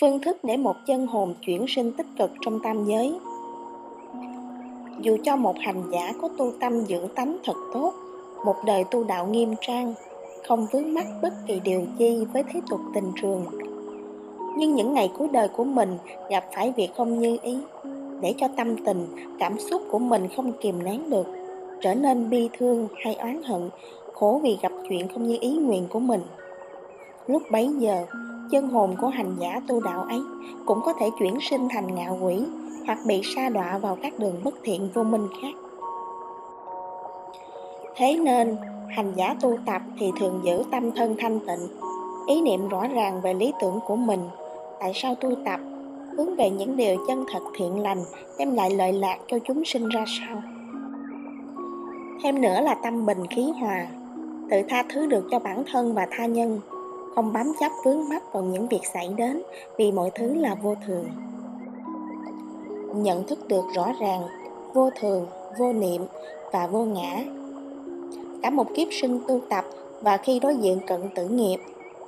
phương thức để một chân hồn chuyển sinh tích cực trong tam giới. Dù cho một hành giả có tu tâm dưỡng tánh thật tốt, một đời tu đạo nghiêm trang, không vướng mắc bất kỳ điều chi với thế tục tình trường. Nhưng những ngày cuối đời của mình gặp phải việc không như ý, để cho tâm tình, cảm xúc của mình không kìm nén được, trở nên bi thương hay oán hận, khổ vì gặp chuyện không như ý nguyện của mình. Lúc bấy giờ chân hồn của hành giả tu đạo ấy cũng có thể chuyển sinh thành ngạo quỷ hoặc bị sa đọa vào các đường bất thiện vô minh khác. Thế nên, hành giả tu tập thì thường giữ tâm thân thanh tịnh, ý niệm rõ ràng về lý tưởng của mình. Tại sao tu tập? Hướng về những điều chân thật thiện lành, đem lại lợi lạc cho chúng sinh ra sao? Thêm nữa là tâm bình khí hòa, tự tha thứ được cho bản thân và tha nhân không bám chấp vướng mắc vào những việc xảy đến vì mọi thứ là vô thường. Nhận thức được rõ ràng vô thường, vô niệm và vô ngã. Cả một kiếp sinh tu tập và khi đối diện cận tử nghiệp,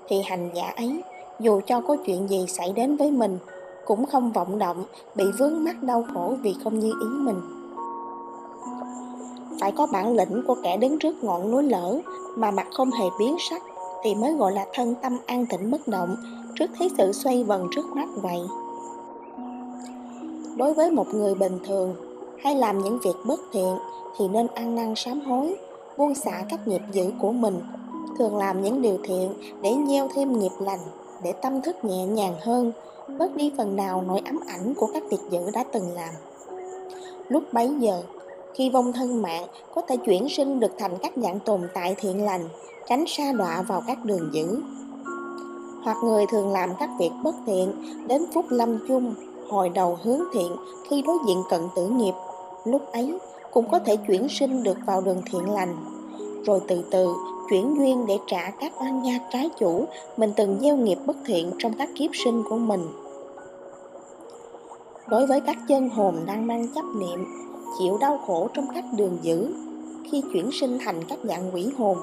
thì hành giả ấy, dù cho có chuyện gì xảy đến với mình, cũng không vọng động, bị vướng mắc đau khổ vì không như ý mình. Phải có bản lĩnh của kẻ đứng trước ngọn núi lở mà mặt không hề biến sắc thì mới gọi là thân tâm an tĩnh bất động trước thế sự xoay vần trước mắt vậy. Đối với một người bình thường, hay làm những việc bất thiện thì nên ăn năn sám hối, buông xả các nghiệp dữ của mình, thường làm những điều thiện để gieo thêm nghiệp lành, để tâm thức nhẹ nhàng hơn, bớt đi phần nào nỗi ám ảnh của các việc dữ đã từng làm. Lúc bấy giờ khi vong thân mạng, có thể chuyển sinh được thành các dạng tồn tại thiện lành, tránh sa đọa vào các đường dữ. Hoặc người thường làm các việc bất thiện đến phút lâm chung, hồi đầu hướng thiện khi đối diện cận tử nghiệp, lúc ấy cũng có thể chuyển sinh được vào đường thiện lành. Rồi từ từ, chuyển duyên để trả các oan gia trái chủ mình từng gieo nghiệp bất thiện trong các kiếp sinh của mình. Đối với các chân hồn đang mang chấp niệm chịu đau khổ trong các đường dữ khi chuyển sinh thành các dạng quỷ hồn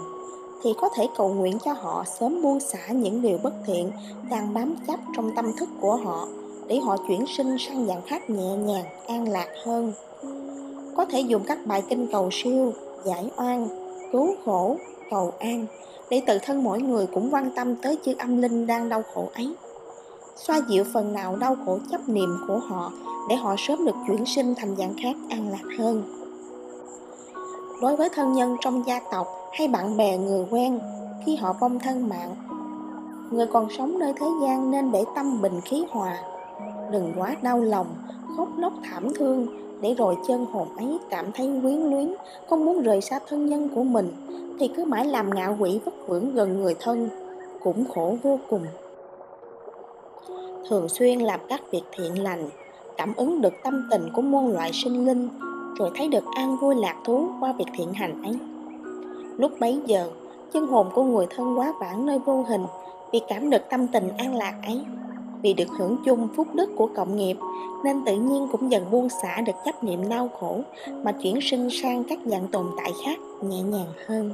thì có thể cầu nguyện cho họ sớm buông xả những điều bất thiện đang bám chấp trong tâm thức của họ để họ chuyển sinh sang dạng khác nhẹ nhàng, an lạc hơn. Có thể dùng các bài kinh cầu siêu, giải oan, cứu khổ, cầu an để tự thân mỗi người cũng quan tâm tới chư âm linh đang đau khổ ấy. Xoa dịu phần nào đau khổ chấp niệm của họ để họ sớm được chuyển sinh thành dạng khác an lạc hơn. Đối với thân nhân trong gia tộc hay bạn bè người quen, khi họ vong thân mạng, người còn sống nơi thế gian nên để tâm bình khí hòa, đừng quá đau lòng, khóc lóc thảm thương để rồi chân hồn ấy cảm thấy quyến luyến, không muốn rời xa thân nhân của mình, thì cứ mãi làm ngạo quỷ vất vưởng gần người thân, cũng khổ vô cùng. Thường xuyên làm các việc thiện lành, cảm ứng được tâm tình của muôn loại sinh linh, rồi thấy được an vui lạc thú qua việc thiện hành ấy. Lúc bấy giờ, chân hồn của người thân quá vãng nơi vô hình vì cảm được tâm tình an lạc ấy vì được hưởng chung phúc đức của cộng nghiệp nên tự nhiên cũng dần buông xả được chấp niệm đau khổ mà chuyển sinh sang các dạng tồn tại khác nhẹ nhàng hơn